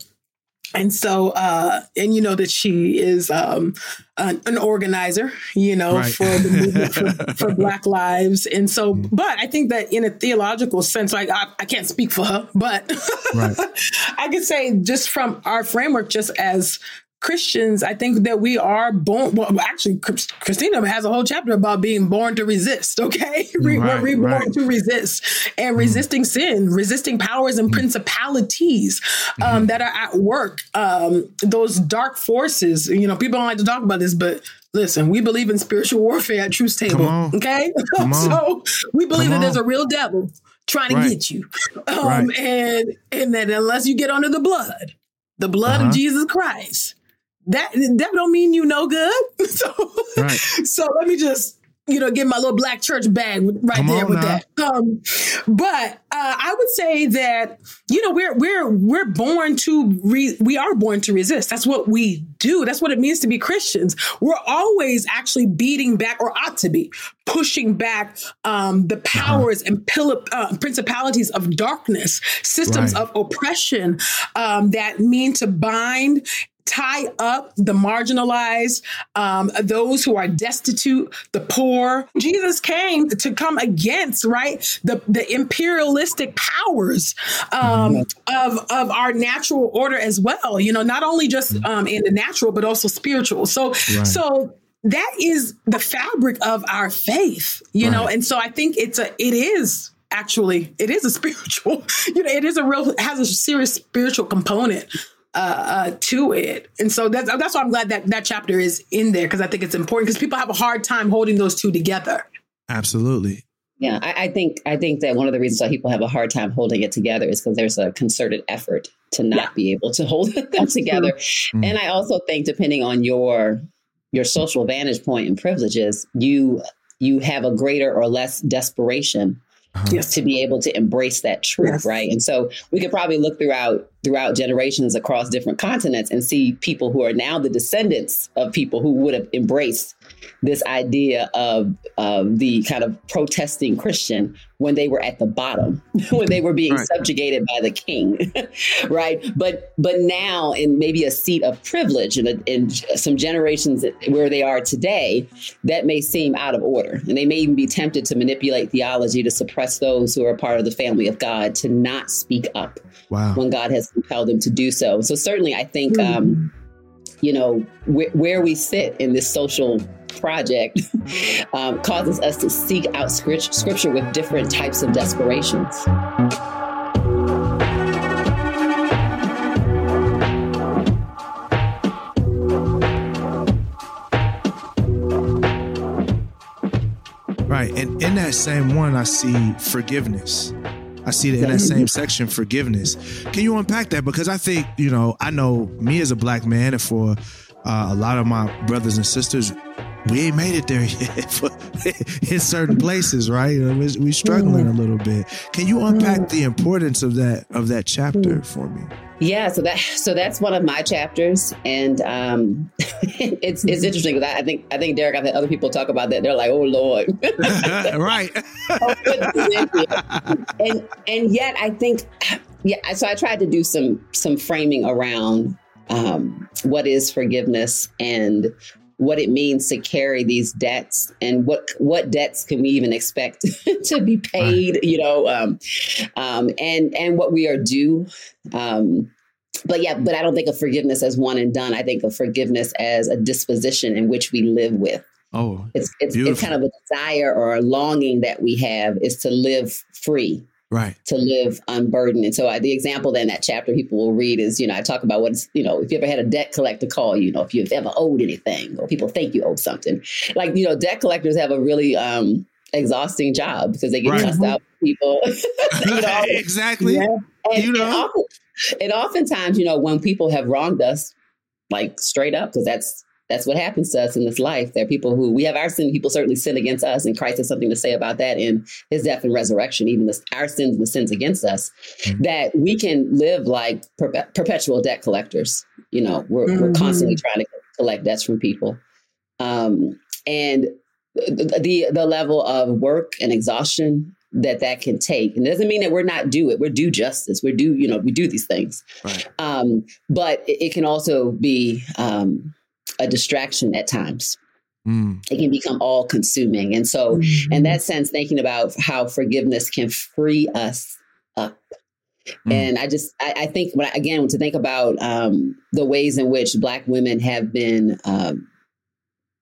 And so, uh, and you know that she is um, an, an organizer, you know, Right. for the movement for, *laughs* for Black Lives. And so, but I think that in a theological sense, like I, I can't speak for her, but Right. *laughs* I could say just from our framework, just as Christians, I think that we are born. Well, actually, Christina has a whole chapter about being born to resist. *laughs* Okay, we, Right, we're reborn right. to resist and resisting sin, resisting powers and principalities um, that are at work. Um, those dark forces. You know, people don't like to talk about this, but listen, we believe in spiritual warfare at Truth Table. on. Okay, *laughs* so we believe that there's a real devil trying to get you, um, Right. and and that unless you get under the blood, the blood Uh-huh. of Jesus Christ, that that don't mean you no good. *laughs* so Right. so let me just you know get my little black church bag right Come there with now. that. Um, but uh, I would say that you know we're we're we're born to re- we are born to resist. That's what we do. That's what it means to be Christians. We're always actually beating back, or ought to be pushing back um, the powers and pill- uh, principalities of darkness, systems Right. of oppression um, that mean to bind tie up the marginalized, um, those who are destitute, the poor. Jesus came to come against, right, the, the imperialistic powers um, of, of our natural order as well. You know, not only just um, in the natural, but also spiritual. So, so that is the fabric of our faith, you know, and so I think it's a, it is actually it is a *laughs* spiritual you know it is a real has a serious spiritual component uh, uh to it and so that's that's why i'm glad that that chapter is in there because i think it's important because people have a hard time holding those two together Absolutely. Yeah, I, I think I think that one of the reasons why people have a hard time holding it together is because there's a concerted effort to not be able to hold *laughs* them together. Mm. And I also think, depending on your your social vantage point and privileges, you you have a greater or less desperation Yes. to be able to embrace that truth, Yes. right? And so we could probably look throughout throughout generations across different continents and see people who are now the descendants of people who would have embraced this idea of of the kind of protesting Christian when they were at the bottom, *laughs* when they were being Right. subjugated by the king, *laughs* right? But but now in maybe a seat of privilege and in some generations where they are today, that may seem out of order, and they may even be tempted to manipulate theology to suppress those who are part of the family of God to not speak up Wow. when God has compelled them to do so. So certainly, I think um, you know wh- where we sit in this social project *laughs* um, causes us to seek out script- scripture with different types of desperations. Right. And in that same one, I see forgiveness. I see that in that same section, forgiveness. Can you unpack that? Because I think, you know, I know me as a black man, and for uh, a lot of my brothers and sisters, we ain't made it there *laughs* yet in certain places, right? You know, we- we struggling a little bit. Can you unpack the importance of that of that chapter for me? Yeah, so that so that's one of my chapters, and um, *laughs* it's it's interesting because I, I think I think Derek, I've had other people talk about that. They're like, "Oh Lord," *laughs* right? and and yet I think, yeah. So I tried to do some some framing around um, what is forgiveness and what it means to carry these debts and what what debts can we even expect *laughs* to be paid you know um, um, and and what we are due. Um, but yeah but i don't think of forgiveness as one and done. I think of forgiveness as a disposition in which we live with. Oh, it's it's, it's kind of a desire or a longing that we have is to live free right. to live unburdened. And so I, the example then that chapter people will read is, you know, I talk about what's, you know, if you ever had a debt collector call, you know, if you've ever owed anything or people think you owe something, like, you know, debt collectors have a really um, exhausting job because they get Right. cussed out with people. *laughs* you know, *laughs* exactly. and, You know. and, often, and oftentimes, you know, when people have wronged us, like straight up, because that's that's what happens to us in this life. There are people who we have our sin, people certainly sin against us, and Christ has something to say about that in his death and resurrection, even the, our sins and the sins against us, that we can live like perpe- perpetual debt collectors. You know, we're, we're Mhm. constantly trying to collect debts from people. Um, and the, the the level of work and exhaustion that that can take. And it doesn't mean that we're not do it. We're due justice. We're due, you know, we do these things. Right. Um, but it, it can also be um, a distraction at times. Mm. It can become all consuming. And so, in that sense, thinking about how forgiveness can free us up. And I just, I, I think, when I, again, to think about um, the ways in which Black women have been um,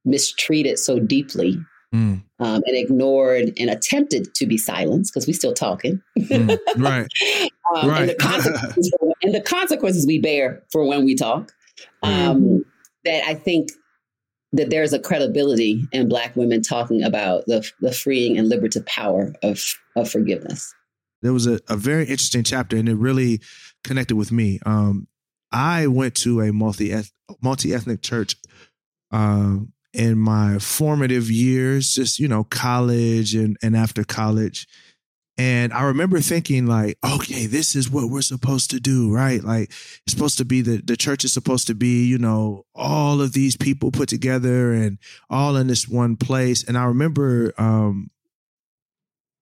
mistreated so deeply Mm. um, and ignored and attempted to be silenced because we're still talking. Mm. Right. *laughs* um, and, the Right. consequences, *laughs* and the consequences we bear for when we talk. Um, That I think that there's a credibility in Black women talking about the the freeing and liberative power of of forgiveness. there was a, a very interesting chapter and it really connected with me. Um, I went to a multi multi ethnic church um, in my formative years, just you know, college and and after college. And I remember thinking like, okay, this is what we're supposed to do, right? Like it's supposed to be the the church is supposed to be, you know, all of these people put together and all in this one place. And I remember um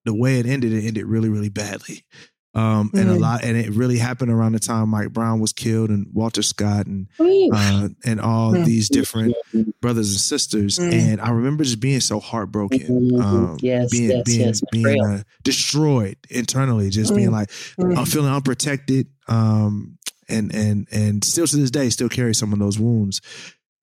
the way it ended, it ended really, really badly. Um, and a Mm. lot, and it really happened around the time Mike Brown was killed and Walter Scott and uh, and all Mm. these different *laughs* brothers and sisters. Mm. And I remember just being so heartbroken, um, Yes, being yes, being yes, being uh, destroyed internally, just being Mm. like Mm. I'm feeling unprotected, um, and and and still to this day, still carry some of those wounds.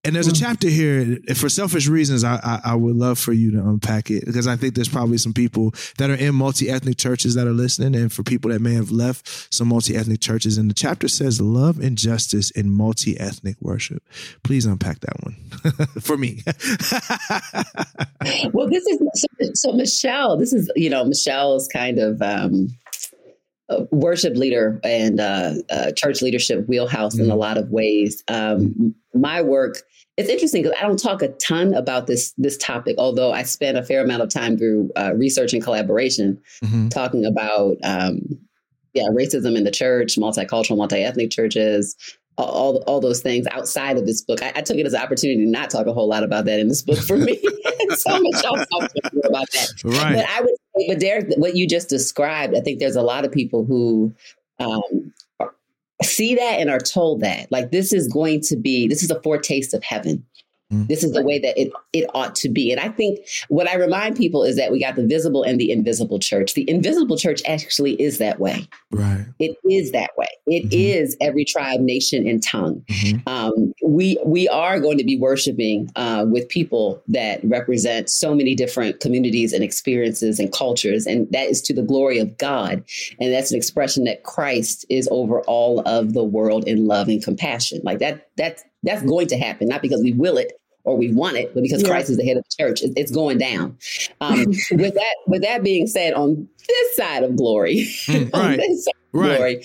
And there's a chapter here and for selfish reasons. I, I I would love for you to unpack it because I think there's probably some people that are in multi ethnic churches that are listening, and for people that may have left some multi ethnic churches. And the chapter says love and justice in multi ethnic worship. Please unpack that one *laughs* for me. *laughs* well, this is so, so Michelle. This is you know Michelle's kind of um, worship leader and uh, uh, church leadership wheelhouse in a lot of ways. Um, my work. It's interesting because I don't talk a ton about this this topic, although I spend a fair amount of time through uh, research and collaboration talking about um, yeah racism in the church, multicultural, multi ethnic churches, all, all those things outside of this book. I, I took it as an opportunity to not talk a whole lot about that in this book for me. *laughs* so much Michelle talked more about that. *laughs* Right. But I would say, but Derek, what you just described, I think there's a lot of people who um, see that and are told that like this is going to be this is a foretaste of heaven this is the way that it it ought to be. And i think what i remind people is that we got the visible and the invisible church. The invisible church actually is that way. Right. it is that way. It is every tribe nation and tongue. Um, we we are going to be worshiping uh, with people that represent so many different communities and experiences and cultures, and that is to the glory of God, and that's an expression that Christ is over all of the world in love and compassion. Like that, that's that's going to happen, not because we will it or we want it, but because Yeah. Christ is the head of the church. It- It's going down. Um, with that, with that being said, on this side of glory, *laughs* on right. this side of Right. glory,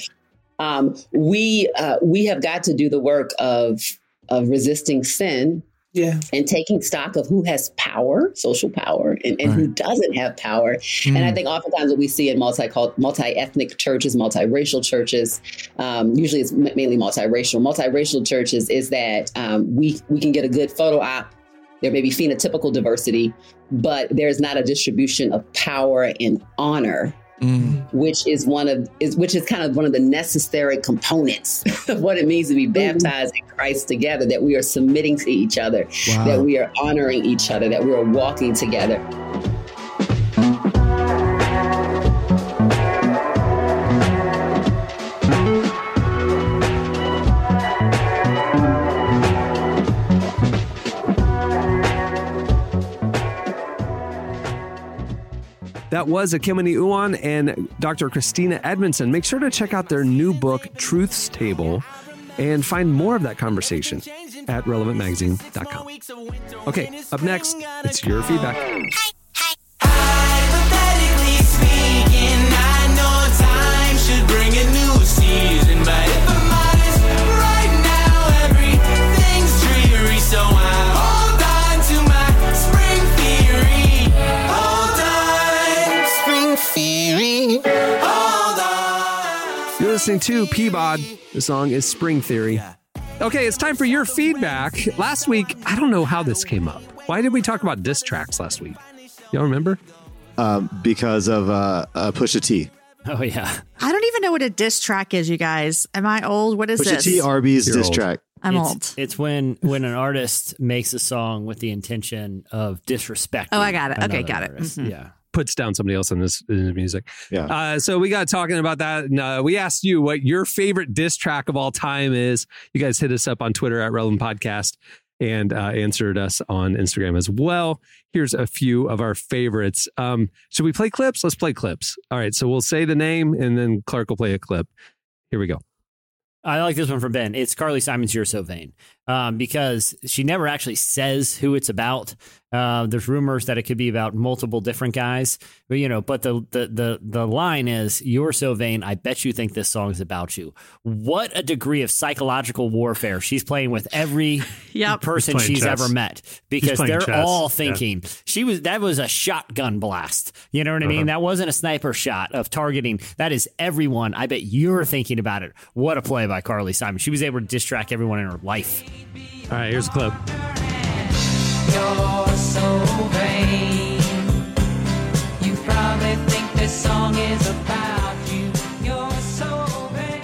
um, we uh, we have got to do the work of of resisting sin yeah. and taking stock of who has power social power and, and who doesn't have power. And i Mm. think oftentimes what we see in multi multi-ethnic churches multiracial churches um, usually it's mainly multiracial. Multiracial churches is that um, we we can get a good photo op. There may be phenotypical diversity but there's not a distribution of power and honor Mm-hmm. which is one of is which is kind of one of the necessary components *laughs* of what it means to be mm-hmm. baptized in Christ together that we are submitting to each other Wow. that we are honoring each other that we are walking together That was Ekemini Uwan and Dr. Christina Edmondson. Make sure to check out their new book, Truth's Table, and find more of that conversation at relevantmagazine.com. Okay, up next, it's your feedback. Listening to Peabod. The song is Spring Theory. Okay, it's time for your feedback. Last week, I don't know how this came up. Why did we talk about diss tracks last week? Y'all remember? um, because of uh, uh, Pusha T. Oh yeah. I don't even know what a diss track is, you guys. Am I old? What is Pusha this? T Arby's You're diss old. track. I'm it's, old. It's when when an artist makes a song with the intention of disrespecting. Oh, I got it. Okay, got it. artist. Mhm. Yeah. Puts down somebody else in this in his music. Yeah. Uh, so we got talking about that. And, uh, we asked you what your favorite diss track of all time is. You guys hit us up on Twitter at Relevant Podcast and uh, answered us on Instagram as well. Here's a few of our favorites. Um, should we play clips? Let's play clips. All right. So we'll say the name and then Clark will play a clip. Here we go. I like this one from Ben. It's Carly Simon's "You're So Vain" um, because she never actually says who it's about. Uh, there's rumors that it could be about multiple different guys, but you know. But the the the the line is "You're so vain." I bet you think this song is about you. What a degree of psychological warfare she's playing with every *laughs* Yep. person she's chess. ever met because they're chess. all Yeah. thinking she was that was a shotgun blast. You know what I mean? That wasn't a sniper shot of targeting. That is everyone. I bet you're thinking about it. What a play by Carly Simon. She was able to distract everyone in her life. All right. Here's a clip. You're so vain. You probably think this song is about you. You're so vain.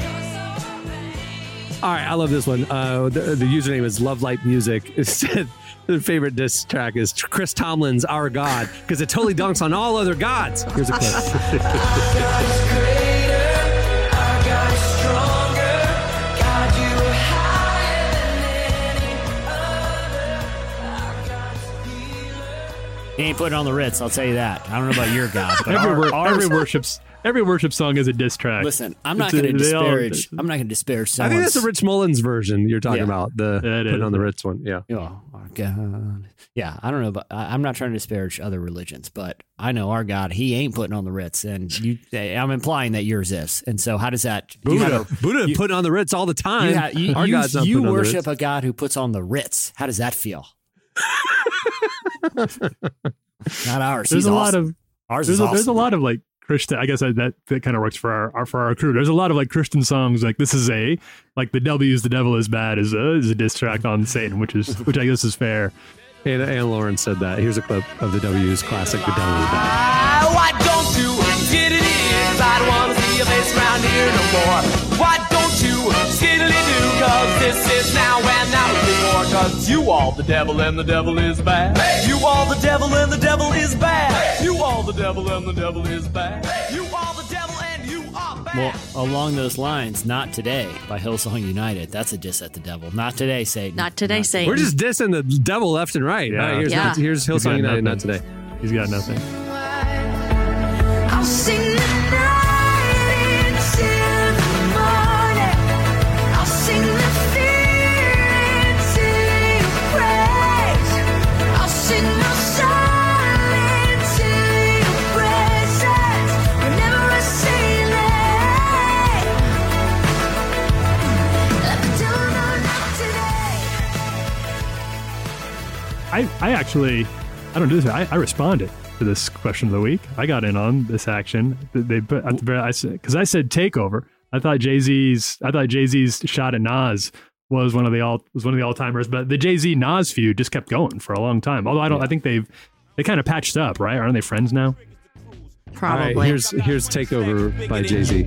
All right, I love this one. Uh, the, the username is Love Light Music. *laughs* It said the favorite diss track is Chris Tomlin's "Our God" because it totally dunks on all other gods. Here's a clip. *laughs* He ain't putting on the Ritz, I'll tell you that. I don't know about your God, but Every, our, wor- ours- every worship's every worship song is a diss track. Listen, I'm not going to they all- disparage. I'm not going to disparage. I think that's the Rich Mullins version you're talking Yeah. about. The Yeah, putting is. on the Ritz one. Yeah. Oh, our God. Yeah, I don't know, but I- I'm not trying to disparage other religions, but I know our God, He ain't putting on the Ritz, and you. I'm implying that yours is, and so how does that? Buddha, a- Buddha you- putting on the Ritz all the time. You, ha- you, Our you- God's not you putting on the worship a God who puts on the Ritz. How does that feel? Not ours. There's He's a lot of ours there's is a, awesome. there's a lot of like Christian. I guess that that, that kind of works for our, our for our crew. There's a lot of like Christian songs. Like this is a like the W's the devil is bad is a is a diss track on Satan, which is which I guess is fair. And, and Lauren said that. Here's a clip of the W's classic, "The Devil Is Bad." Why don't you get it in? 'Cause I don't want to see your face around here no more. Cause you all the devil and the devil is bad. You all the devil and the devil is bad. You all the devil and the devil is bad. You all the devil and you are bad. Well, along those lines, not today by Hillsong United. That's a diss at the devil. Not today, Satan. Not today, Satan. We're just dissing the devil left and right. Yeah. All right, here's, Yeah. not, here's Hillsong United, not today. He's got nothing. I'll sing I I actually I don't do this. I, I responded to this question of the week. I got in on this action. They put at the very I said because I said takeover. I thought Jay Z's I thought Jay Z's shot at Nas was one of the all was one of the all timers, but the Jay Z Nas feud just kept going for a long time. Although I don't I think they've they kind of patched up, right? Aren't they friends now? All right, Probably. here's here's "Takeover" by Jay Z.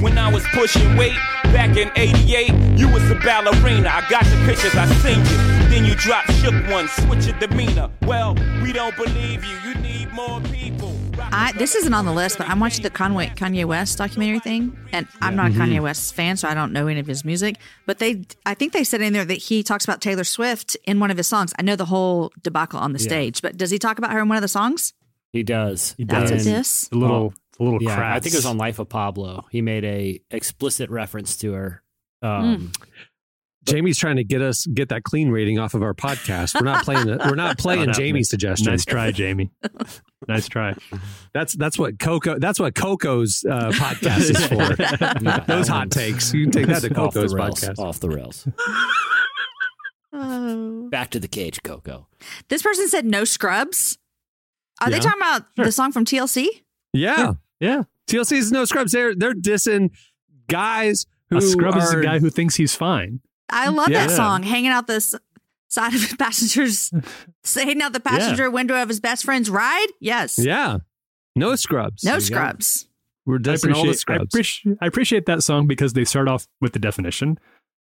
When I was pushing weight back in 88, you was a ballerina. I got the pictures, I seen you. Then you dropped shook one, switch your demeanor. Well, we don't believe you. You need more people. I, this isn't on the list, but I'm watching the Conway, Kanye West documentary thing, and I'm not a Mm-hmm. Kanye West fan, so I don't know any of his music. But they, I think they said in there that he talks about Taylor Swift in one of his songs. I know the whole debacle on the Yeah. stage, but does he talk about her in one of the songs? He does. He That's a does. diss. A little a little Yeah, crap. I think it was on Life of Pablo. He made a explicit reference to her. Um, Jamie's trying to get us get that clean rating off of our podcast. We're not playing it. We're not *laughs* playing Jamie's suggestion. Nice try, Jamie. *laughs* nice try. That's that's what Coco. That's what Coco's uh, *laughs* podcast is for. Yeah, Those hot takes. You can take that to off Coco's rails, podcast. Off the rails. Oh. Back to the cage, Coco. This person said no scrubs. Are they talking about the song from TLC? Yeah, Yeah. TLC's no scrubs. They're they're dissing guys who A scrub is are a guy who thinks he's fine. I love that song. Hanging out the side of the *laughs* passengers, *laughs* hanging out the passenger window of his best friend's ride. Yes. Yeah, No scrubs. No scrubs. We're I dissing all the appreciate, I, scrubs. appreciate, I appreciate that song because they start off with the definition.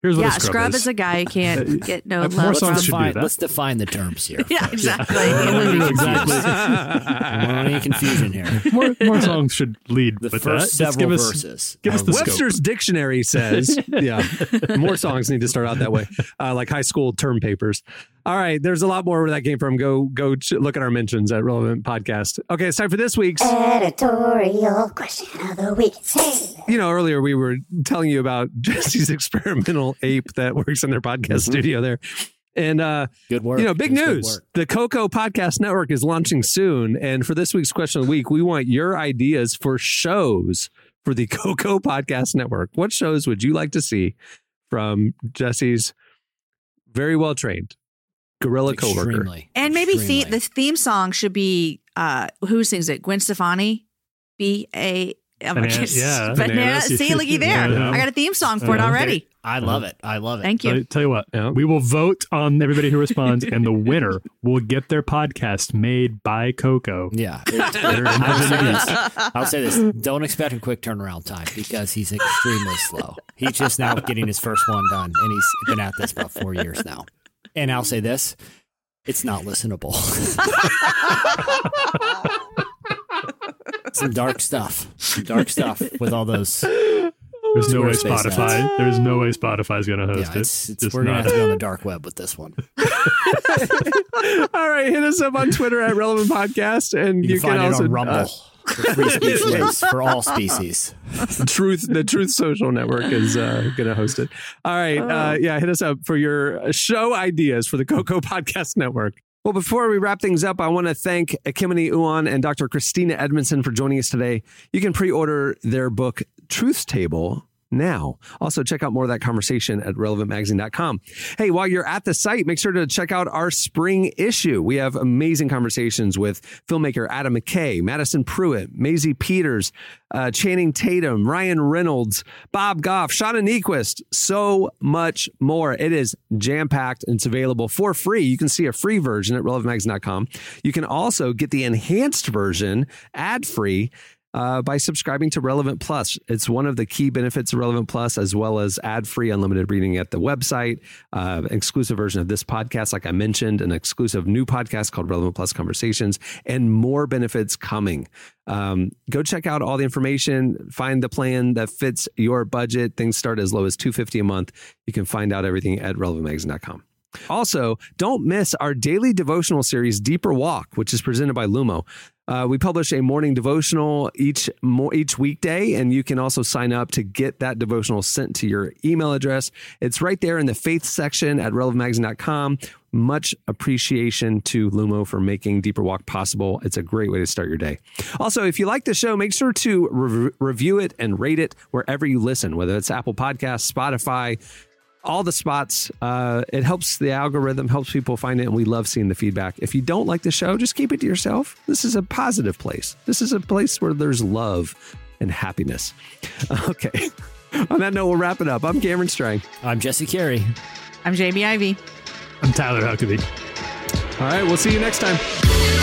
Here's what Yeah, a scrub, scrub is. is a guy who can't *laughs* get no love. more songs from- should do Define, let's define the terms here. *laughs* Yeah, exactly. *laughs* exactly. I don't want any confusion here. more, more songs should lead The with first that. Just several give us, verses. Give us the scope. Webster's dictionary says, yeah, more songs need to start out that way, uh, like high school term papers. All right, there's a lot more where that came from. Go go ch- look at our mentions at Relevant Podcast. Okay, it's time for this week's. Editorial question of the week. Hey. You know, earlier we were telling you about *laughs* Jesse's experimental ape that works in their podcast studio there. And uh Good work. You know, big It news. The Coco Podcast Network is launching soon. And for this week's question of the week, we want your ideas for shows for the *laughs* Coco Podcast Network. What shows would you like to see from Jesse's very well trained gorilla coworker? Extremely. And maybe the, Extremely. the theme song should be uh who sings it? Gwen Stefani? B A I'm Banana- like, yeah, Banana. *laughs* bananas. See, looky there. Yeah. I got a theme song for it already. I love it. I love it. Thank Tell, you. tell you what, we will vote on everybody who responds, and the winner *laughs* will get their podcast made by Coco. Yeah. *laughs* I'll say this. I'll say this. Don't expect a quick turnaround time because he's extremely slow. He's just now getting his first one done, and he's been at this about four years now. And I'll say this. It's not listenable. Some dark stuff. Some dark stuff with all those. There's no way Squarespace ads. Spotify. There's no way Spotify's going to host Yeah, it. it's, it's, Just we're gonna not. have to go on the dark web with this one. *laughs* All right, hit us up on Twitter at Relevant Podcast, and You you, can find it also on Rumble. uh, for free *laughs* speech links for all species. Truth, the Truth Social Network is uh, going to host it. All right, Oh. uh, yeah, hit us up for your show ideas for the Coco *laughs* Podcast Network. Well, before we wrap things up, I want to thank Ekemini Uwan and Dr. Christina Edmondson for joining us today. You can pre-order their book Truth Table now. Also, check out more of that conversation at relevantmagazine.com. Hey, while you're at the site, make sure to check out our spring issue. We have amazing conversations with filmmaker Adam McKay, Madison Prewett, Maisie Peters, uh, Channing Tatum, Ryan Reynolds, Bob Goff, Shauna Niequist, so much more. It is jam packed and it's available for free. You can see a free version at relevantmagazine.com. You can also get the enhanced version ad free uh, by subscribing to Relevant Plus. It's one of the key benefits of Relevant Plus, as well as ad free unlimited reading at the website, uh, exclusive version of this podcast, like I mentioned, an exclusive new podcast called Relevant Plus Conversations, and more benefits coming. Um, go check out all the information, find the plan that fits your budget. Things start as low as 250 a month. You can find out everything at relevantmagazine.com. Also, don't miss our daily devotional series, Deeper Walk, which is presented by Lumo. Uh, we publish a morning devotional each mo- each weekday, and you can also sign up to get that devotional sent to your email address. It's right there in the faith section at relevantmagazine.com. Much appreciation to Lumo for making Deeper Walk possible. It's a great way to start your day. Also, if you like the show, make sure to re- review it and rate it wherever you listen, whether it's Apple Podcasts, Spotify, all the spots. Uh, it helps the algorithm, helps people find it, and we love seeing the feedback. If you don't like the show, just keep it to yourself. This is a positive place. This is a place where there's love and happiness. *laughs* Okay. On that note, we'll wrap it up. I'm Cameron Strang. I'm Jesse Carey. I'm Jamie Ivey. I'm Tyler Huckabee. All right, we'll see you next time.